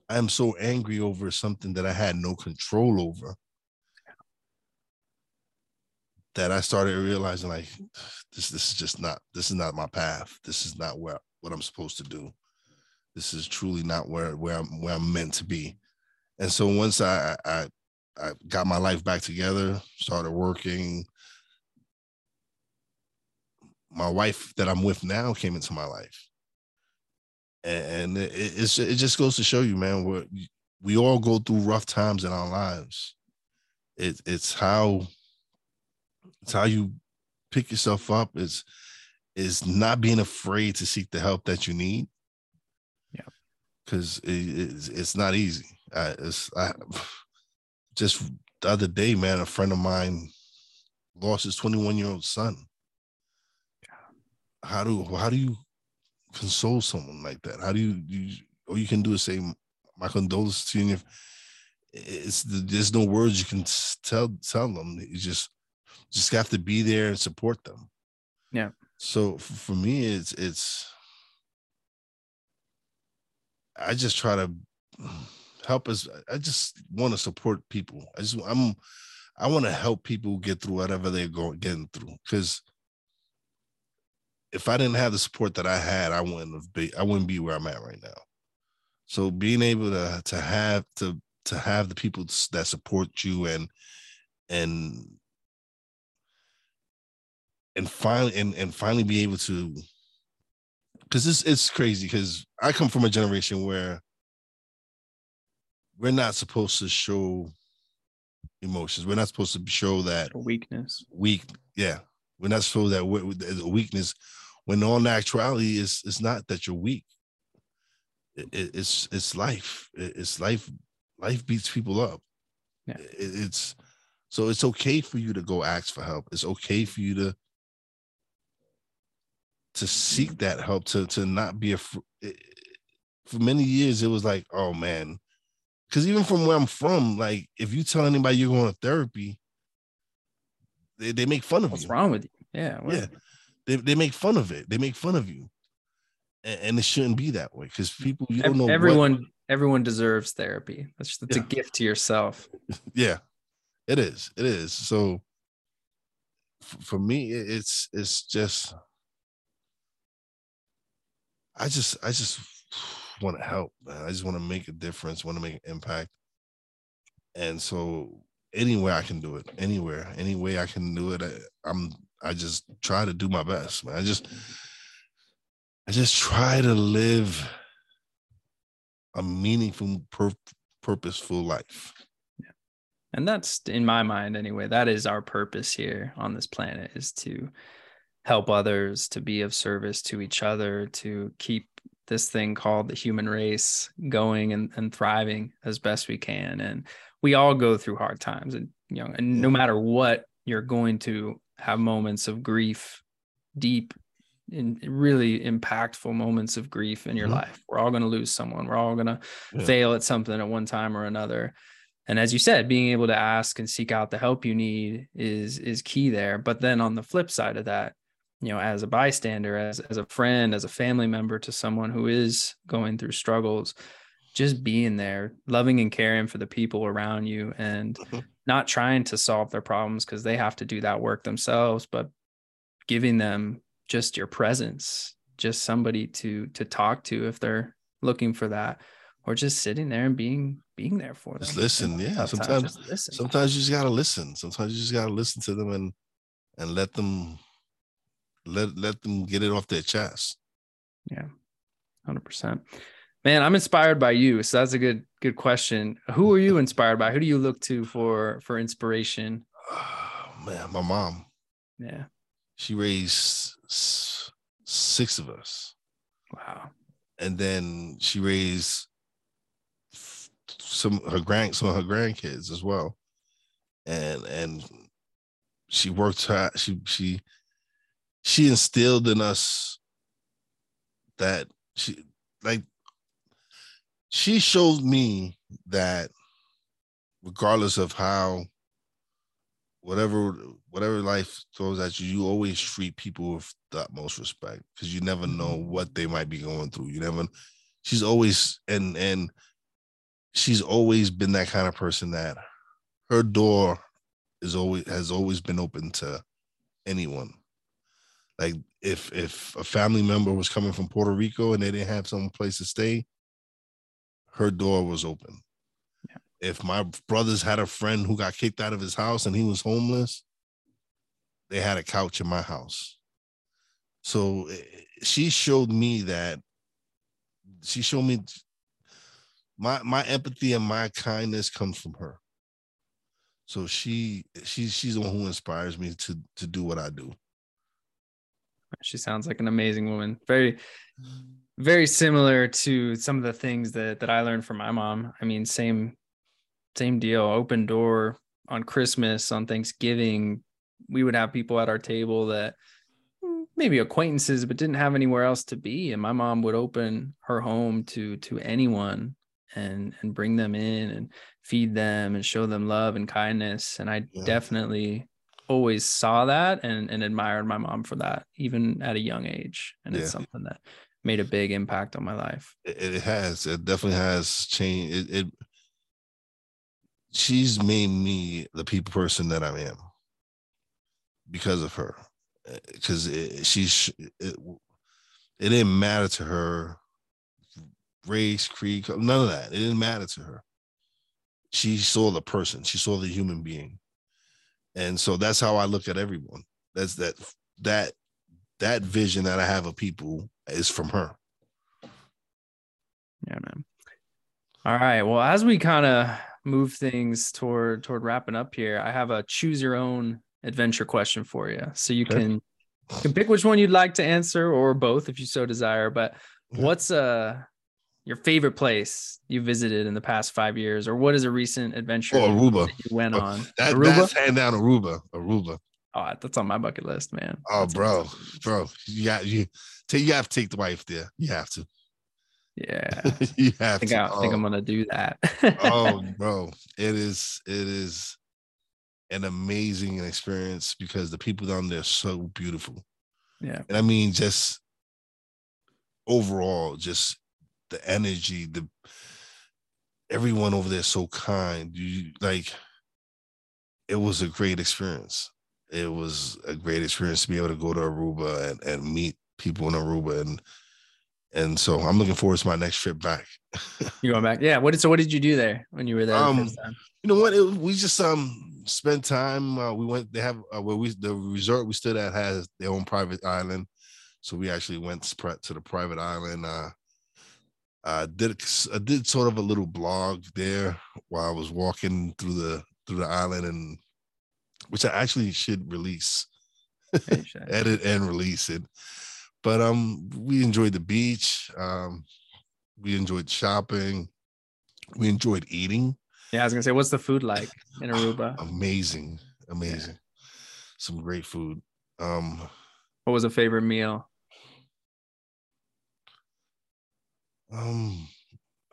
i'm so angry over something that i had no control over that I started realizing like this this is just not this is not my path. This is not where what I'm supposed to do. This is truly not where where I'm where I'm meant to be. And so once I I I got my life back together, started working. My wife that I'm with now came into my life, and it, it's it just goes to show you, man, we we all go through rough times in our lives. It, it's how it's how you pick yourself up. Is is not being afraid to seek the help that you need. Yeah, because it, it's, it's not easy. I, it's I, just the other day, man. A friend of mine lost his 21 year old son. Yeah. How do how do you console someone like that? How do you you all you can do is say my condolences to you. It's there's no words you can tell tell them. You just just have to be there and support them. Yeah. So for me, it's it's I just try to help us. I just want to support people. I just I'm I want to help people get through whatever they're going getting through. Because if I didn't have the support that I had, I wouldn't have be I wouldn't be where I'm at right now. So being able to to have to to have the people that support you and and and finally and, and finally be able to because this it's crazy because I come from a generation where we're not supposed to show emotions. We're not supposed to show that weakness. Weak, yeah. We're not supposed that we're, weakness when all actuality is it's not that you're weak. It, it, it's it's life. It, it's life. Life beats people up. Yeah. it's so it's okay for you to go ask for help. It's okay for you to to seek that help to to not be a for many years it was like oh man because even from where i'm from like if you tell anybody you're going to therapy they, they make fun of what's you what's wrong with you yeah yeah they, they make fun of it they make fun of you and, and it shouldn't be that way because people you don't know everyone what, everyone deserves therapy that's that's yeah. a gift to yourself yeah it is it is so for me it's it's just I just I just want to help, man. I just want to make a difference, want to make an impact. And so anywhere I can do it, anywhere, any way I can do it, I, am I just try to do my best, man. I just I just try to live a meaningful, pur- purposeful life. Yeah. And that's in my mind anyway, that is our purpose here on this planet is to help others, to be of service to each other, to keep this thing called the human race going and, and thriving as best we can. And we all go through hard times and you know, and no matter what, you're going to have moments of grief, deep, in really impactful moments of grief in your Mhm. life. We're all going to lose someone. We're all going to Yeah. fail at something at one time or another. And as you said, being able to ask and seek out the help you need is is key there. But then on the flip side of that, you know, as a bystander, as as a friend, as a family member to someone who is going through struggles, just being there, loving and caring for the people around you and Mhm. Not trying to solve their problems because they have to do that work themselves, but giving them just your presence, just somebody to to talk to if they're looking for that, or just sitting there and being being there for them. Just listen, yeah, tough times, sometimes- listen. Sometimes you just gotta listen. Sometimes you just gotta listen to them and and let them let let them get it off their chest. Yeah, Hundred percent. Man, I'm inspired by you. So that's a good good question. Who are you inspired by? Who do you look to for for inspiration? Oh, man, my mom, Yeah. she raised six of us. Wow. and then she raised some her grand some of her grandkids as well and and she worked her she she she instilled in us that she like she showed me that regardless of how whatever whatever life throws at you you always treat people with the utmost respect because you never know mm-hmm. what they might be going through. You never she's always and and she's always been that kind of person that her door is always has always been open to anyone. Like if if a family member was coming from Puerto Rico and they didn't have some place to stay her door was open. If my brothers had a friend who got kicked out of his house and he was homeless they had a couch in my house. So eh, she showed me that she showed me my my empathy and my kindness comes from her. So she she she's the one who inspires me to to do what i do. She sounds like an amazing woman. Very, very similar to some of the things that that I learned from my mom. I mean, same, same deal. Open door on Christmas, on Thanksgiving. We would have people at our table that mm, maybe acquaintances, but didn't have anywhere else to be. And my mom would open her home to to anyone and and bring them in and feed them and show them love and kindness. And I Yeah. definitely always saw that and, and admired my mom for that, even at a young age. And it's something that made a big impact on my life. it, has. It definitely has changed. It, it she's made me the people person that i am because of her. Eh, because it, she's it, it didn't matter to her race creed none of that. It didn't matter to her. She saw the person. She saw the human being. And so that's how i look at everyone. That's that that that vision that i have of people is from her Yeah, man. All right. Well, as we kind of move things toward toward wrapping up here, I have a choose your own adventure question for you. So you Okay. can you can pick which one you'd like to answer or both if you so desire. But Okay. what's uh your favorite place you visited in the past five years, or what is a recent adventure Oh, Aruba. you went Oh, on? That, Aruba? That's hand down Aruba. Aruba. Oh, that's on my bucket list, man. Oh, That's bro, bro, you got you. Take you have to take the wife there. You have to. Yeah. You have think, to. I, think I'm oh, gonna do that. oh, bro, it is. It is an amazing experience because the people down there are so beautiful, yeah. and I mean just overall, just the energy, the everyone over there is so kind. You like. It was a great experience. It was a great experience to be able to go to Aruba and, and meet people in Aruba and and so I'm looking forward to my next trip back. You going back? Yeah. What did so? What did you do there when you were there Um, the you know what? It, we just um spent time. Uh, we went. They have uh, where we the resort we stood at has their own private island, so we actually went to the private island. Uh, uh, did I did sort of a little blog there while I was walking through the through the island, and which I actually should release, edit and release it. But um, we enjoyed the beach. Um, we enjoyed shopping. We enjoyed eating. Yeah, I was gonna say, what's the food like in Aruba? amazing, amazing. Yeah. Some great food. Um, what was a favorite meal? Um,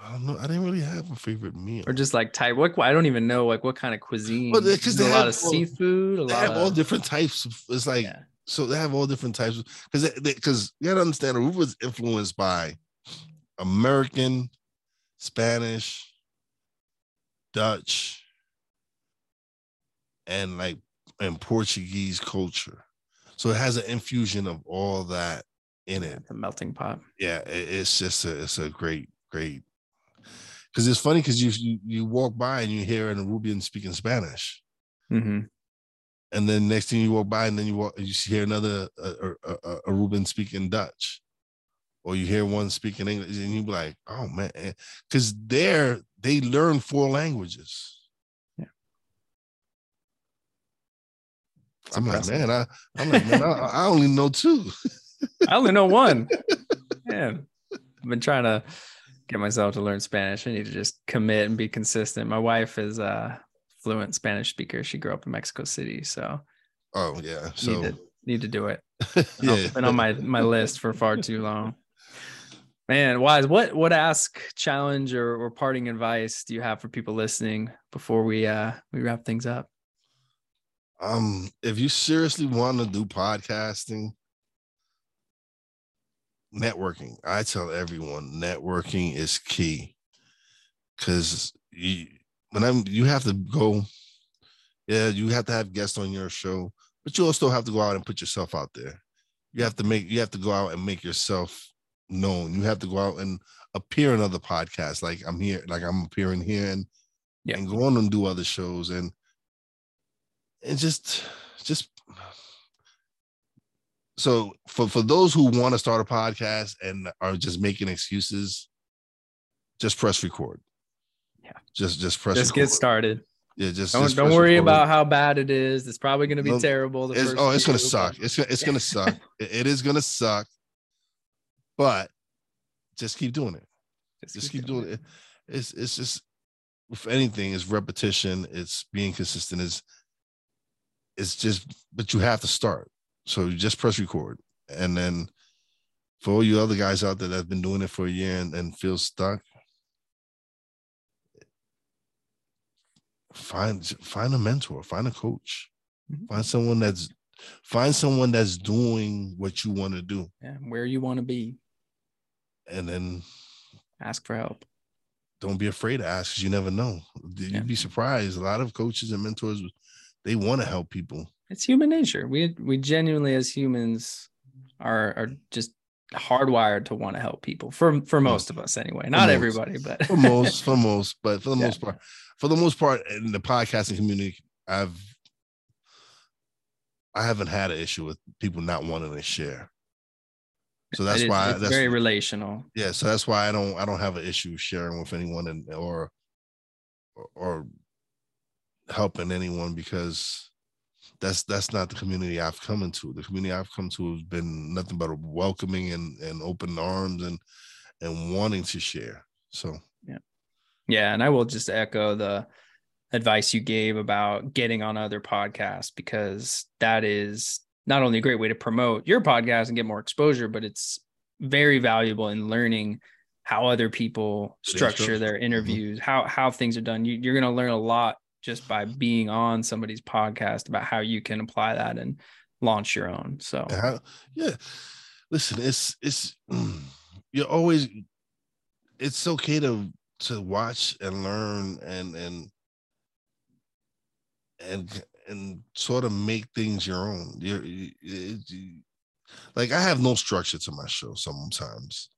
I don't know. I didn't really have a favorite meal. Or just like type what I don't even know like what kind of cuisine. Well, they- 'cause they a lot of all- seafood, a they lot have all different types. Of, it's like yeah. so they have all different types because because you gotta understand Aruba was influenced by American, Spanish, Dutch, and like and Portuguese culture. So it has an infusion of all that in it. the melting pot. Yeah, it, it's just a it's a great great because it's funny because you, you you walk by and you hear an Arubian speaking Spanish hmm and then next thing you walk by and then you walk you hear another uh, uh, uh, Aruban speaking Dutch, or you hear one speaking English, and you be like, oh man, because there they learn four languages. Yeah. I'm impressive. like, man, I, I'm like, man, I, I only know two. I only know one. Man, I've been trying to get myself to learn Spanish. I need to just commit and be consistent. My wife is a fluent Spanish speaker. She grew up in Mexico City, so Oh yeah, need so to need to do it. yeah, It's been on my my list for far too long. Man, Wize. What what ask, challenge, or or parting advice do you have for people listening before we uh we wrap things up? um, if you seriously want to do podcasting, networking, I tell everyone networking is key. Cause you when I'm you have to go, yeah, you have to have guests on your show, but you also have to go out and put yourself out there. You have to make you have to go out and make yourself known. You have to go out and appear in other podcasts, like I'm here, like I'm appearing here and Yeah. and go on and do other shows and and just just so for for those who want to start a podcast and are just making excuses just press record. Yeah. just just press Just get started. yeah just Don't just don't worry record. about how bad it is. It's probably going to be No, terrible. The it's, oh it's gonna suck. It's gonna it's gonna suck. It, it is gonna suck. But just keep doing it. Just keep doing it. It's it's just if anything it's repetition. It's being consistent. It's it's just but you have to start so you just press record and then for all you other guys out there that've been doing it for a year and, and feel stuck find find a mentor find a coach Mhm. find someone that's find someone that's doing what you want to do Yeah, where you want to be. and then Ask for help. don't be afraid to ask because you never know. You'd Yeah. be surprised. A lot of coaches and mentors, they want to help people. It's human nature. We we genuinely as humans are are just hardwired to want to help people. For for most of us anyway. Not most. everybody, but For most, for most, but for the Yeah. most part, for the most part, in the podcasting community, I've I haven't had an issue with people not wanting to share. So that's it why it's that's very relational. yeah. So that's why I don't I don't have an issue sharing with anyone and or or, or helping anyone because that's that's not the community I've come into. The community I've come to has been nothing but welcoming and and open arms and and wanting to share. So Yeah, Yeah. and I will just echo the advice you gave about getting on other podcasts because that is not only a great way to promote your podcast and get more exposure, but it's very valuable in learning how other people structure their Mhm. interviews, how how things are done. You, you're going to learn a lot just by being on somebody's podcast about how you can apply that and launch your own. So how, yeah, listen, it's it's you're always it's okay to to watch and learn and and and and sort of make things your own. You're you, you- like I have no structure to my show sometimes.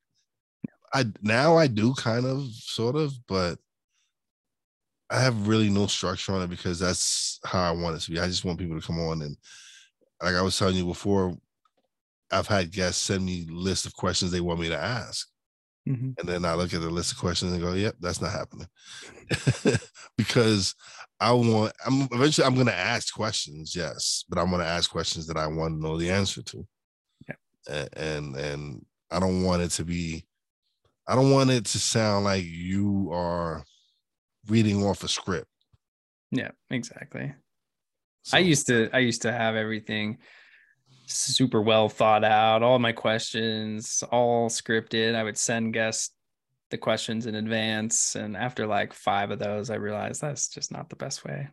I now I do kind of sort of, but I have really no structure on it because that's how I want it to be. I just want people to come on and like I was telling you before, I've had guests send me list of questions they want me to ask. Mhm. And then I look at the list of questions and go, yep, that's not happening. because I want I'm eventually I'm gonna ask questions, yes, but I'm gonna ask questions that I want to know the answer to. Yeah. A- And and I don't want it to be I don't want it to sound like you are reading off a script. yeah, exactly. So, I used to I used to have everything super well thought out, all my questions all scripted. I would send guests the questions in advance. And after like five of those, I realized that's just not the best way.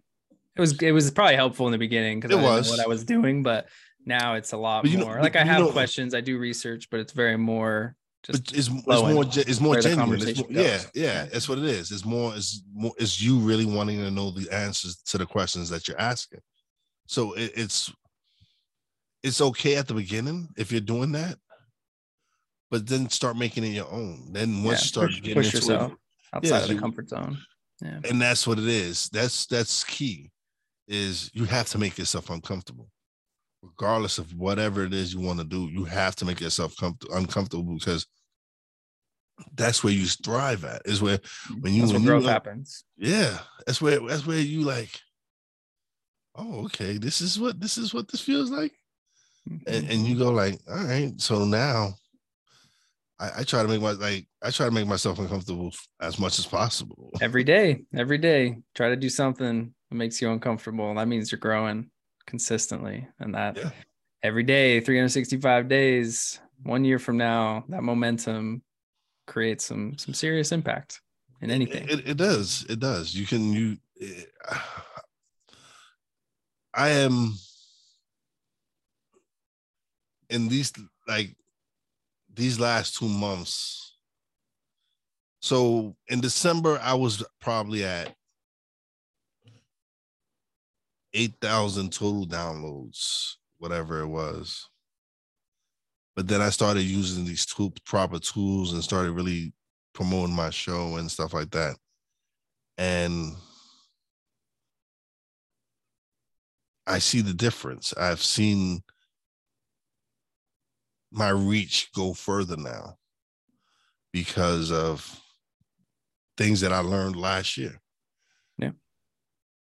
It was it was probably helpful in the beginning because I didn't was. know what I was doing, but now it's a lot you know- more. like I have know- questions, I do research, but it's very more just But it's, it's more it's more genuine. It's more- yeah, yeah, Yeah. that's what it is. It's more it's more it's you really wanting to know the answers to the questions that you're asking. So it, it's it's okay at the beginning if you're doing that, but then start making it your own. Then once Yeah, you start push- getting push into yourself. it, outside of the you- comfort zone. Yeah. and that's what it is. That's that's key. Is you have to make yourself uncomfortable, regardless of whatever it is you want to do. You have to make yourself comfort- uncomfortable because that's where you thrive at. Is where when you That's where when you growth happens. yeah, that's where that's where you like. Oh, okay. This is what this is what this feels like, Mhm. and, and you go like, all right. So now, I, I try to make my like I try to make myself uncomfortable as much as possible. every day, every day, try to do something that makes you uncomfortable. That means you're growing consistently. And that Yeah. every day, 365 days, one year from now, that momentum creates some some serious impact in anything. It, it does. It does. You can you. eh, I am in these like these last two months. So in December, I was probably at eight thousand total downloads, whatever it was. But then I started using these tool, proper tools and started really promoting my show and stuff like that. And I see the difference. I've seen my reach go further now because of things that I learned last year.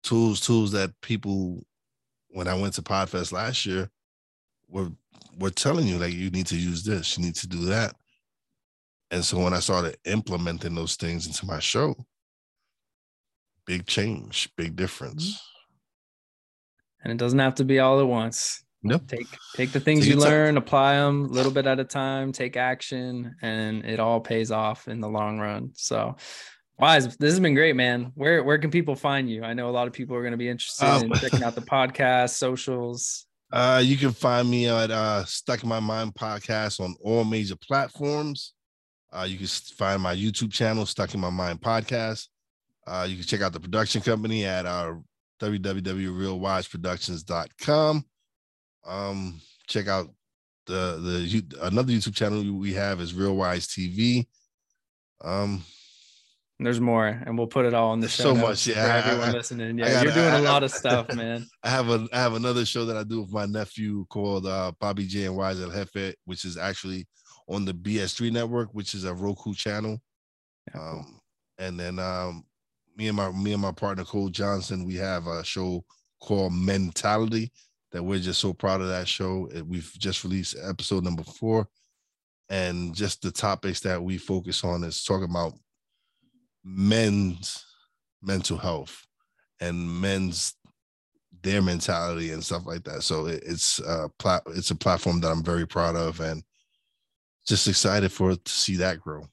Tools, tools that people when I went to Podfest last year were were telling you like you need to use this, you need to do that. And so when I started implementing those things into my show, big change, big difference. Mm-hmm. and it doesn't have to be all at once. Yep. Take take the things you learn, apply them a little bit at a time, take action, and it all pays off in the long run. So Wize, this has been great, man. Where where can people find you? I know a lot of people are going to be interested Um, in checking out the podcast, socials. Uh, you can find me at uh, Stuck in My Mind podcast on all major platforms. Uh, you can find my YouTube channel, Stuck in My Mind podcast. Uh, you can check out the production company at uh, www.realwizeproductions.com. Um, check out the the another YouTube channel we have is Real Wize TV. Um, There's more, and we'll put it all in the show so much, for yeah, I- everyone I- listening. Yeah, gotta- you're doing a I- lot of stuff, man. I have a I have another show that I do with my nephew called uh, Bobby J and Wize El Jefe, which is actually on the BS3 network, which is a Roku channel. Yeah, cool. Um, and then um, me and my me and my partner Cole Johnson, we have a show called Mentality that we're just so proud of that show. Uh, We've just released episode number four, and just the topics that we focus on is talking about men's mental health and men's their mentality and stuff like that. So it, it's a plat it's a platform that I'm very proud of and just excited for to see that grow.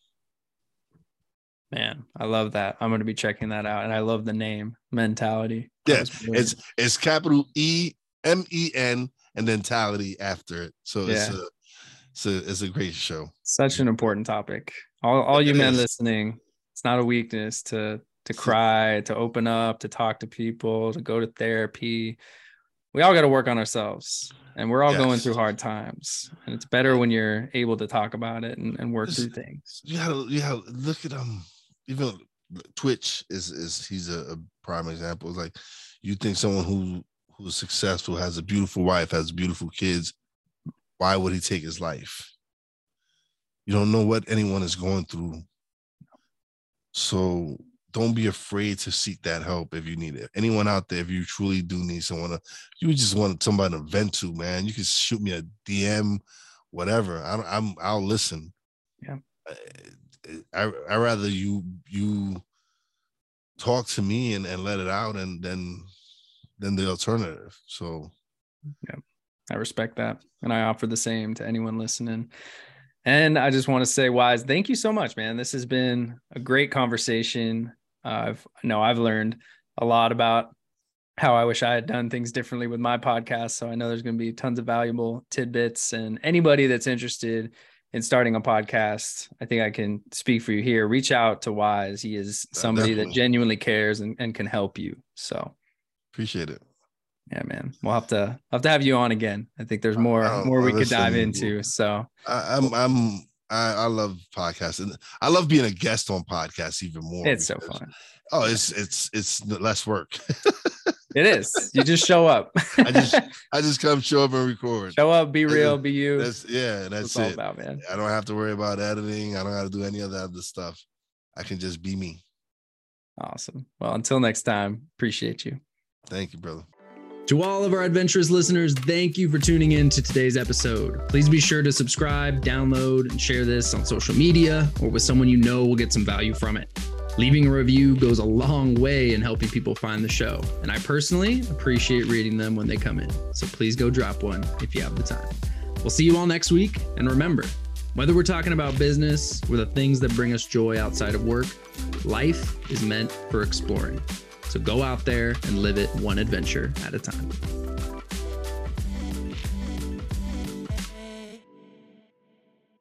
Man, I love that. I'm going to be checking that out, and I love the name mentality. Yeah. It's it's capital E M E N and then mentality after it. So it's Yeah. a it's a it's a great show. such an important topic. All, all you It men is. listening, it's not a weakness to to cry, to open up, to talk to people, to go to therapy. We all got to work on ourselves, and we're all going through hard times. And it's better when you're able to talk about it and, and work This- through things. You gotta look at um even Twitch is is he's a, a prime example. It's like you think someone who who's successful has a beautiful wife, has beautiful kids, why would he take his life? You don't know what anyone is going through. So don't be afraid to seek that help if you need it. Anyone out there, if you truly do need someone to, you just want somebody to vent to, man. You can shoot me a DM, whatever. I'm, I'm I'll listen. Yeah. I I rather you you talk to me and, and let it out and then then the alternative. So yeah, I respect that. And I offer the same to anyone listening. And I just want to say, Wize, thank you so much, man. This has been a great conversation. Uh, I've no, I've learned a lot about how I wish I had done things differently with my podcast. So I know there's going to be tons of valuable tidbits. And anybody that's interested in starting a podcast, I think I can speak for you here. Reach out to Wize. He is somebody Definitely. that genuinely cares and, and can help you. So appreciate it. Yeah, man. We'll have to have to have you on again. I think there's more more we could dive into. So I, I'm I'm I, I love podcasts and I love being a guest on podcasts even more. It's because, so fun. Oh, it's it's it's less work. it is. You just show up. I just I just come show up and record. Show up, be real, be you. That's yeah, that's, that's it. About, man. I don't have to worry about editing. I don't have to do any of that other stuff. I can just be me. Awesome. Well, until next time, appreciate you. Thank you, brother. To all of our adventurous listeners, thank you for tuning in to today's episode. Please be sure to subscribe, download, and share this on social media or with someone you know will get some value from it. Leaving a review goes a long way in helping people find the show, and I personally appreciate reading them when they come in. So please go drop one if you have the time. We'll see you all next week, and remember, whether we're talking about business or the things that bring us joy outside of work, life is meant for exploring. So go out there and live it one adventure at a time.